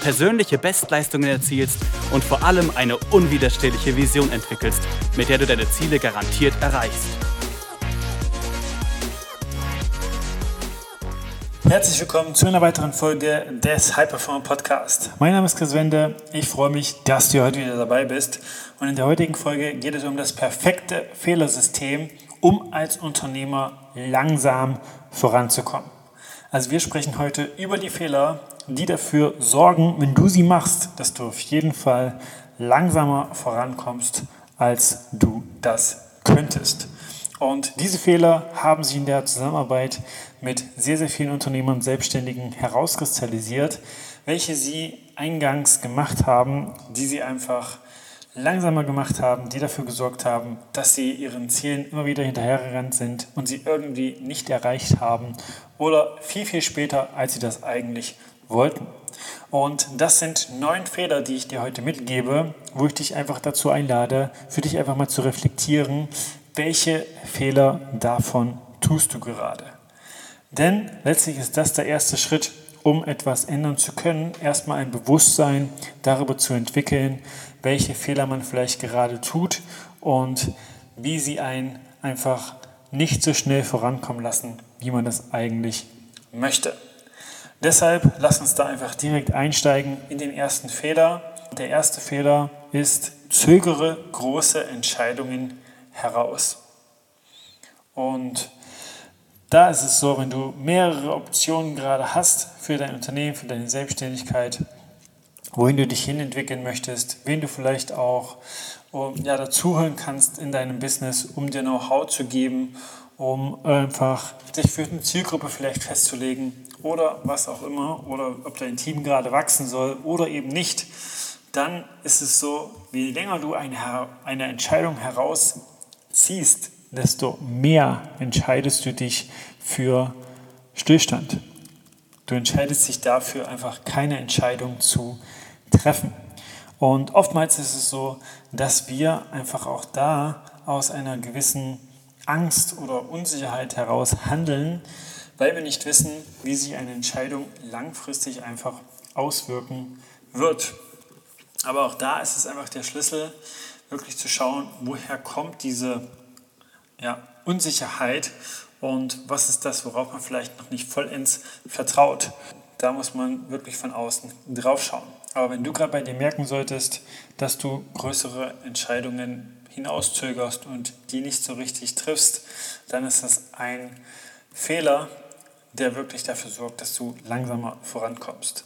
persönliche Bestleistungen erzielst und vor allem eine unwiderstehliche Vision entwickelst, mit der du deine Ziele garantiert erreichst. Herzlich willkommen zu einer weiteren Folge des High Performer Podcast. Mein Name ist Chris Wende. Ich freue mich, dass du heute wieder dabei bist. Und in der heutigen Folge geht es um das perfekte Fehlersystem, um als Unternehmer langsam voranzukommen. Also wir sprechen heute über die Fehler, die dafür sorgen, wenn du sie machst, dass du auf jeden Fall langsamer vorankommst, als du das könntest. Und diese Fehler haben sich in der Zusammenarbeit mit sehr, sehr vielen Unternehmern und Selbstständigen herauskristallisiert, welche sie eingangs gemacht haben, die sie einfach langsamer gemacht haben, die dafür gesorgt haben, dass sie ihren Zielen immer wieder hinterhergerannt sind und sie irgendwie nicht erreicht haben oder viel, viel später, als sie das eigentlich wollten. Und das sind neun Fehler, die ich dir heute mitgebe, wo ich dich einfach dazu einlade, für dich einfach mal zu reflektieren, welche Fehler davon tust du gerade. Denn letztlich ist das der erste Schritt, um etwas ändern zu können, erstmal ein Bewusstsein darüber zu entwickeln, welche Fehler man vielleicht gerade tut und wie sie einen einfach nicht so schnell vorankommen lassen, wie man das eigentlich möchte. Deshalb lass uns da einfach direkt einsteigen in den ersten Fehler. Der erste Fehler ist, zögere große Entscheidungen heraus. Und da ist es so, wenn du mehrere Optionen gerade hast für dein Unternehmen, für deine Selbstständigkeit, wohin du dich hinentwickeln möchtest, wen du vielleicht auch ja, dazuhören kannst in deinem Business, um dir Know-how zu geben, um einfach dich für eine Zielgruppe vielleicht festzulegen oder was auch immer, oder ob dein Team gerade wachsen soll oder eben nicht, dann ist es so, je länger du eine, eine Entscheidung herausziehst, desto mehr entscheidest du dich für Stillstand. Du entscheidest dich dafür, einfach keine Entscheidung zu treffen. Und oftmals ist es so, dass wir einfach auch da aus einer gewissen Angst oder Unsicherheit heraus handeln, weil wir nicht wissen, wie sich eine Entscheidung langfristig einfach auswirken wird. Aber auch da ist es einfach der Schlüssel, wirklich zu schauen, woher kommt diese ja, Unsicherheit und was ist das, worauf man vielleicht noch nicht vollends vertraut. Da muss man wirklich von außen drauf schauen. Aber wenn du gerade bei dir merken solltest, dass du größere Entscheidungen hinauszögerst und die nicht so richtig triffst, dann ist das ein Fehler, der wirklich dafür sorgt, dass du langsamer vorankommst.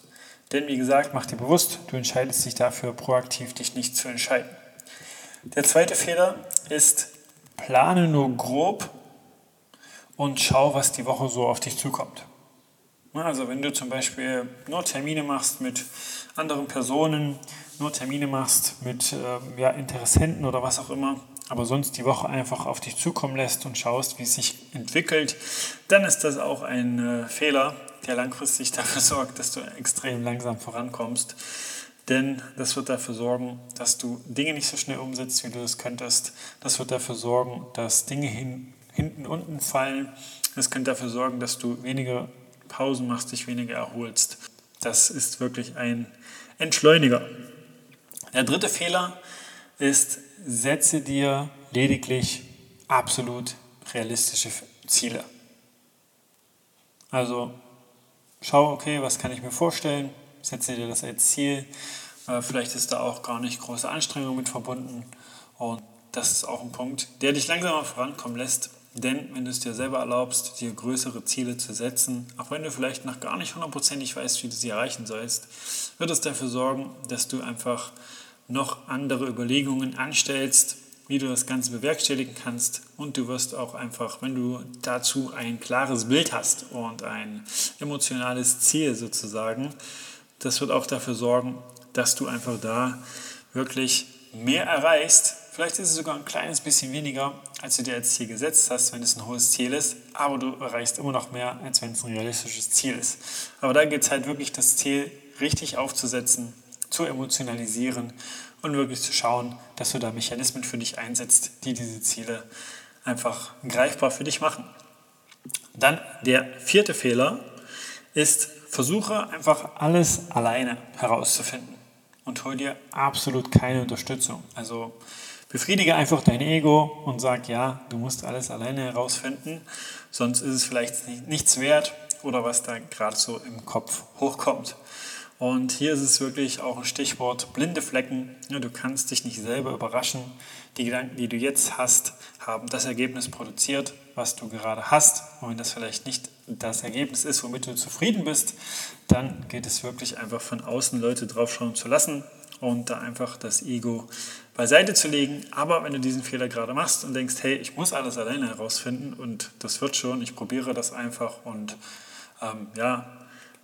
Denn wie gesagt, mach dir bewusst, du entscheidest dich dafür, proaktiv dich nicht zu entscheiden. Der zweite Fehler ist, plane nur grob und schau, was die Woche so auf dich zukommt. Also wenn du zum Beispiel nur Termine machst mit anderen Personen, nur Termine machst mit äh, ja, Interessenten oder was auch immer, aber sonst die Woche einfach auf dich zukommen lässt und schaust, wie es sich entwickelt, dann ist das auch ein äh, Fehler, der langfristig dafür sorgt, dass du extrem langsam vorankommst. Denn das wird dafür sorgen, dass du Dinge nicht so schnell umsetzt, wie du es könntest. Das wird dafür sorgen, dass Dinge hin, hinten unten fallen. Das könnte dafür sorgen, dass du weniger Pausen machst, dich weniger erholst. Das ist wirklich ein Entschleuniger. Der dritte Fehler ist, setze dir lediglich absolut realistische Ziele. Also schau, okay, was kann ich mir vorstellen, setze dir das als Ziel. Äh, vielleicht ist da auch gar nicht große Anstrengung mit verbunden. Und das ist auch ein Punkt, der dich langsamer vorankommen lässt. Denn wenn du es dir selber erlaubst, dir größere Ziele zu setzen, auch wenn du vielleicht noch gar nicht hundertprozentig weißt, wie du sie erreichen sollst, wird es dafür sorgen, dass du einfach noch andere Überlegungen anstellst, wie du das Ganze bewerkstelligen kannst. Und du wirst auch einfach, wenn du dazu ein klares Bild hast und ein emotionales Ziel sozusagen, das wird auch dafür sorgen, dass du einfach da wirklich mehr erreichst, vielleicht ist es sogar ein kleines bisschen weniger, als du dir als Ziel gesetzt hast, wenn es ein hohes Ziel ist, aber du erreichst immer noch mehr, als wenn es ein realistisches Ziel ist. Aber da geht es halt wirklich, das Ziel richtig aufzusetzen, zu emotionalisieren und wirklich zu schauen, dass du da Mechanismen für dich einsetzt, die diese Ziele einfach greifbar für dich machen. Dann der vierte Fehler ist, versuche einfach alles alleine herauszufinden und hol dir absolut keine Unterstützung. Also befriedige einfach dein Ego und sag, ja, du musst alles alleine herausfinden, sonst ist es vielleicht nichts wert oder was da gerade so im Kopf hochkommt. Und hier ist es wirklich auch ein Stichwort blinde Flecken. Ja, du kannst dich nicht selber überraschen. Die Gedanken, die du jetzt hast, haben das Ergebnis produziert, was du gerade hast. Und wenn das vielleicht nicht das Ergebnis ist, womit du zufrieden bist, dann geht es wirklich einfach von außen Leute draufschauen zu lassen und da einfach das Ego beiseite zu legen. Aber wenn du diesen Fehler gerade machst und denkst, hey, ich muss alles alleine herausfinden und das wird schon, ich probiere das einfach und ähm, ja,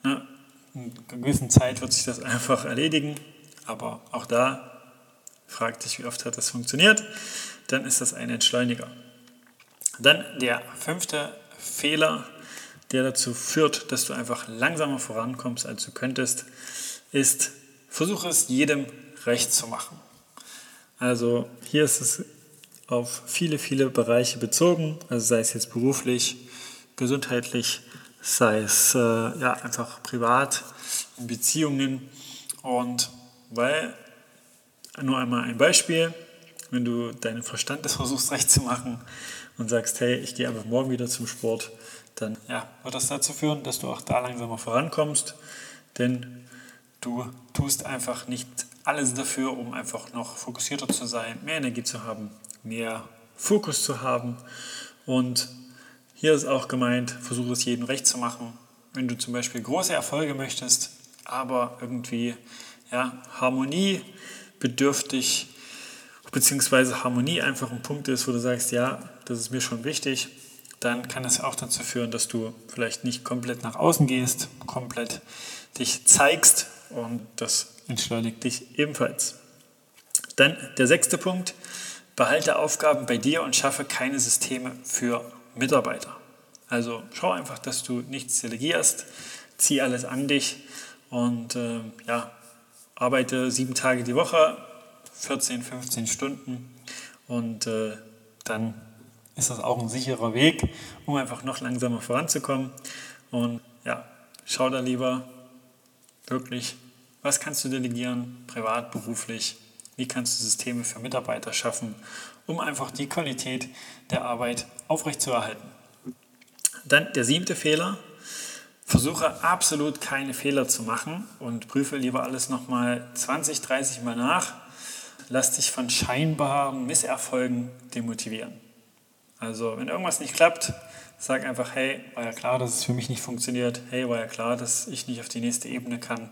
ne, in einer gewissen Zeit wird sich das einfach erledigen. Aber auch da fragt dich, wie oft hat das funktioniert, dann ist das ein Entschleuniger. Dann der fünfte Fehler, der dazu führt, dass du einfach langsamer vorankommst, als du könntest, ist, versuche es jedem recht zu machen. Also hier ist es auf viele, viele Bereiche bezogen, also sei es jetzt beruflich, gesundheitlich, sei es äh, ja, einfach privat, in Beziehungen. Und weil, nur einmal ein Beispiel, wenn du deinen Verstand das versuchst recht zu machen und sagst, hey, ich gehe einfach morgen wieder zum Sport, dann ja, wird das dazu führen, dass du auch da langsamer vorankommst. Denn du tust einfach nicht alles dafür, um einfach noch fokussierter zu sein, mehr Energie zu haben, mehr Fokus zu haben. Und hier ist auch gemeint, versuche es jedem recht zu machen. Wenn du zum Beispiel große Erfolge möchtest, aber irgendwie ja, Harmonie bedürftig, beziehungsweise Harmonie einfach ein Punkt ist, wo du sagst, ja, das ist mir schon wichtig, dann kann das auch dazu führen, dass du vielleicht nicht komplett nach außen gehst, komplett dich zeigst und das entschleunigt dich ebenfalls. Dann der sechste Punkt, behalte Aufgaben bei dir und schaffe keine Systeme für Mitarbeiter. Also schau einfach, dass du nichts delegierst, zieh alles an dich und äh, ja, arbeite sieben Tage die Woche, 14, 15 Stunden und äh, dann ist das auch ein sicherer Weg, um einfach noch langsamer voranzukommen. Und ja, schau da lieber wirklich, was kannst du delegieren, privat, beruflich, wie kannst du Systeme für Mitarbeiter schaffen, um einfach die Qualität der Arbeit aufrechtzuerhalten. Dann der siebte Fehler. Versuche absolut keine Fehler zu machen und prüfe lieber alles nochmal 20, 30 Mal nach. Lass dich von scheinbaren Misserfolgen demotivieren. Also, wenn irgendwas nicht klappt, sag einfach: Hey, war ja klar, dass es für mich nicht funktioniert. Hey, war ja klar, dass ich nicht auf die nächste Ebene kann.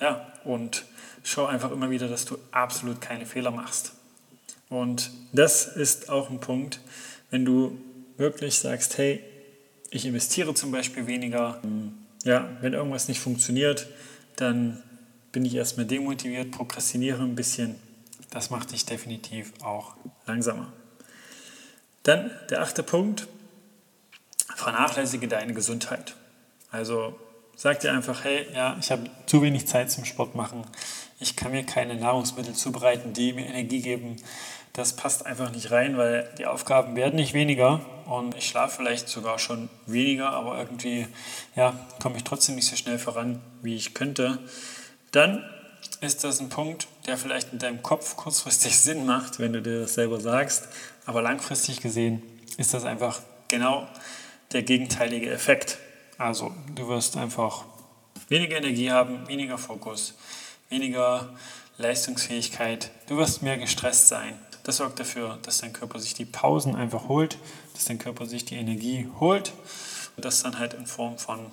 Ja, und schau einfach immer wieder, dass du absolut keine Fehler machst. Und das ist auch ein Punkt, wenn du wirklich sagst: Hey, ich investiere zum Beispiel weniger. Ja, wenn irgendwas nicht funktioniert, dann bin ich erstmal demotiviert, prokrastiniere ein bisschen. Das macht dich definitiv auch langsamer. Dann der achte Punkt, vernachlässige deine Gesundheit. Also sag dir einfach, hey, ja, ich habe zu wenig Zeit zum Sport machen. Ich kann mir keine Nahrungsmittel zubereiten, die mir Energie geben das passt einfach nicht rein, weil die Aufgaben werden nicht weniger und ich schlafe vielleicht sogar schon weniger, aber irgendwie ja, komme ich trotzdem nicht so schnell voran, wie ich könnte. Dann ist das ein Punkt, der vielleicht in deinem Kopf kurzfristig Sinn macht, wenn du dir das selber sagst, aber langfristig gesehen ist das einfach genau der gegenteilige Effekt. Also du wirst einfach weniger Energie haben, weniger Fokus, weniger Leistungsfähigkeit, du wirst mehr gestresst sein, das sorgt dafür, dass dein Körper sich die Pausen einfach holt, dass dein Körper sich die Energie holt und das dann halt in Form von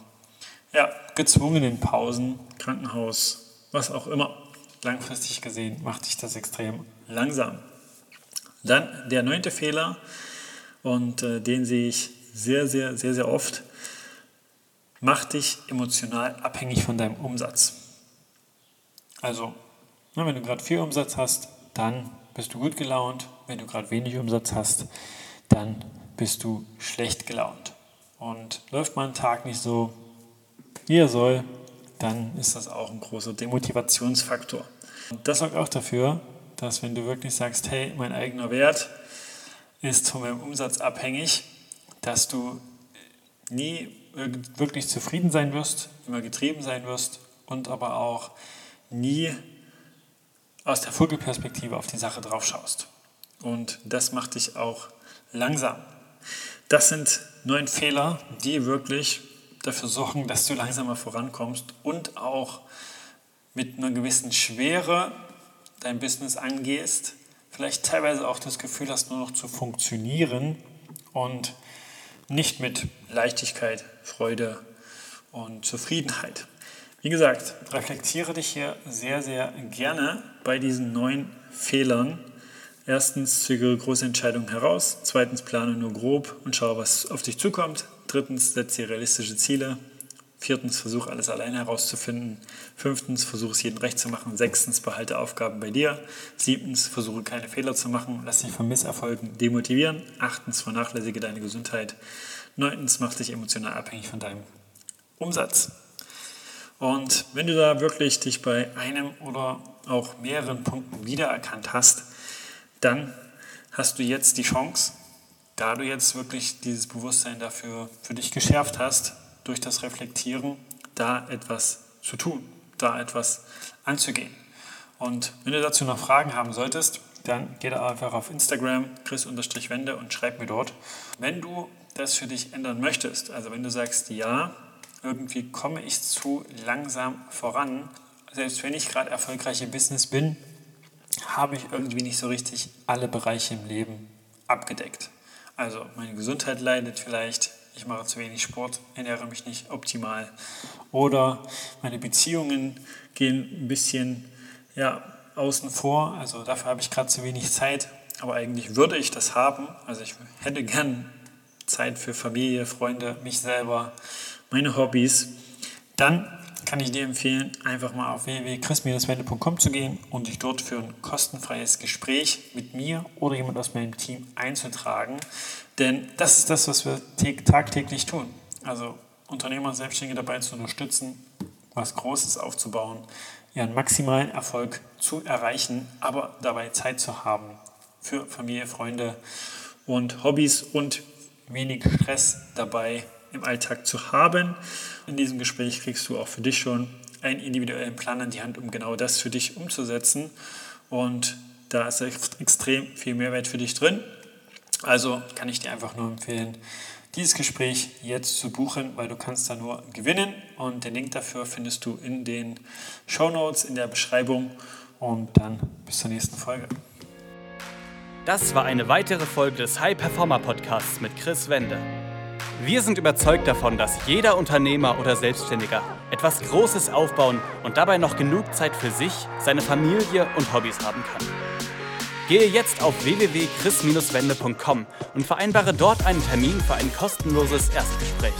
ja, gezwungenen Pausen, Krankenhaus, was auch immer. Langfristig gesehen macht dich das extrem langsam. Dann der neunte Fehler und äh, den sehe ich sehr, sehr, sehr, sehr oft. Mach dich emotional abhängig von deinem Umsatz. Also, wenn du gerade viel Umsatz hast, dann bist du gut gelaunt. Wenn du gerade wenig Umsatz hast, dann bist du schlecht gelaunt. Und läuft mal ein Tag nicht so, wie er soll, dann ist das auch ein großer Demotivationsfaktor. Und das sorgt auch dafür, dass wenn du wirklich sagst, hey, mein eigener Wert ist von meinem Umsatz abhängig, dass du nie wirklich zufrieden sein wirst, immer getrieben sein wirst und aber auch nie aus der Vogelperspektive auf die Sache drauf schaust. Und das macht dich auch langsam. Das sind neun Fehler, die wirklich dafür sorgen, dass du langsamer vorankommst und auch mit einer gewissen Schwere dein Business angehst, vielleicht teilweise auch das Gefühl hast, nur noch zu funktionieren und nicht mit Leichtigkeit, Freude und Zufriedenheit. Wie gesagt, reflektiere dich hier sehr, sehr gerne bei diesen neun Fehlern. Erstens, zögere große Entscheidungen heraus. Zweitens, plane nur grob und schaue, was auf dich zukommt. Drittens, setze realistische Ziele. Viertens, versuche alles alleine herauszufinden. Fünftens, versuche es jedem recht zu machen. Sechstens, behalte Aufgaben bei dir. Siebtens, versuche keine Fehler zu machen. Lass dich von Misserfolgen demotivieren. Achtens, vernachlässige deine Gesundheit. Neuntens, mach dich emotional abhängig von deinem Umsatz. Und wenn du da wirklich dich bei einem oder auch mehreren Punkten wiedererkannt hast, dann hast du jetzt die Chance, da du jetzt wirklich dieses Bewusstsein dafür für dich geschärft hast, durch das Reflektieren da etwas zu tun, da etwas anzugehen. Und wenn du dazu noch Fragen haben solltest, dann geh da einfach auf Instagram, chris-wende und schreib mir dort. Wenn du das für dich ändern möchtest, also wenn du sagst, ja, irgendwie komme ich zu langsam voran, selbst wenn ich gerade erfolgreich im Business bin, habe ich irgendwie nicht so richtig alle Bereiche im Leben abgedeckt. Also meine Gesundheit leidet vielleicht, ich mache zu wenig Sport, ernähre mich nicht optimal. Oder meine Beziehungen gehen ein bisschen ja, außen vor, also dafür habe ich gerade zu wenig Zeit. Aber eigentlich würde ich das haben. Also ich hätte gern Zeit für Familie, Freunde, mich selber, meine Hobbys. Dann kann ich dir empfehlen, einfach mal auf www.chris-wende.com zu gehen und dich dort für ein kostenfreies Gespräch mit mir oder jemand aus meinem Team einzutragen. Denn das ist das, was wir tagtäglich tun. Also Unternehmer und Selbstständige dabei zu unterstützen, was Großes aufzubauen, ihren maximalen Erfolg zu erreichen, aber dabei Zeit zu haben für Familie, Freunde und Hobbys und wenig Stress dabei im Alltag zu haben. In diesem Gespräch kriegst du auch für dich schon einen individuellen Plan an die Hand, um genau das für dich umzusetzen. Und da ist extrem viel Mehrwert für dich drin. Also kann ich dir einfach nur empfehlen, dieses Gespräch jetzt zu buchen, weil du kannst da nur gewinnen und den Link dafür findest du in den Show Notes in der Beschreibung und dann bis zur nächsten Folge. Das war eine weitere Folge des High Performer Podcasts mit Chris Wende. Wir sind überzeugt davon, dass jeder Unternehmer oder Selbstständiger etwas Großes aufbauen und dabei noch genug Zeit für sich, seine Familie und Hobbys haben kann. Gehe jetzt auf www.chris-wende.com und vereinbare dort einen Termin für ein kostenloses Erstgespräch.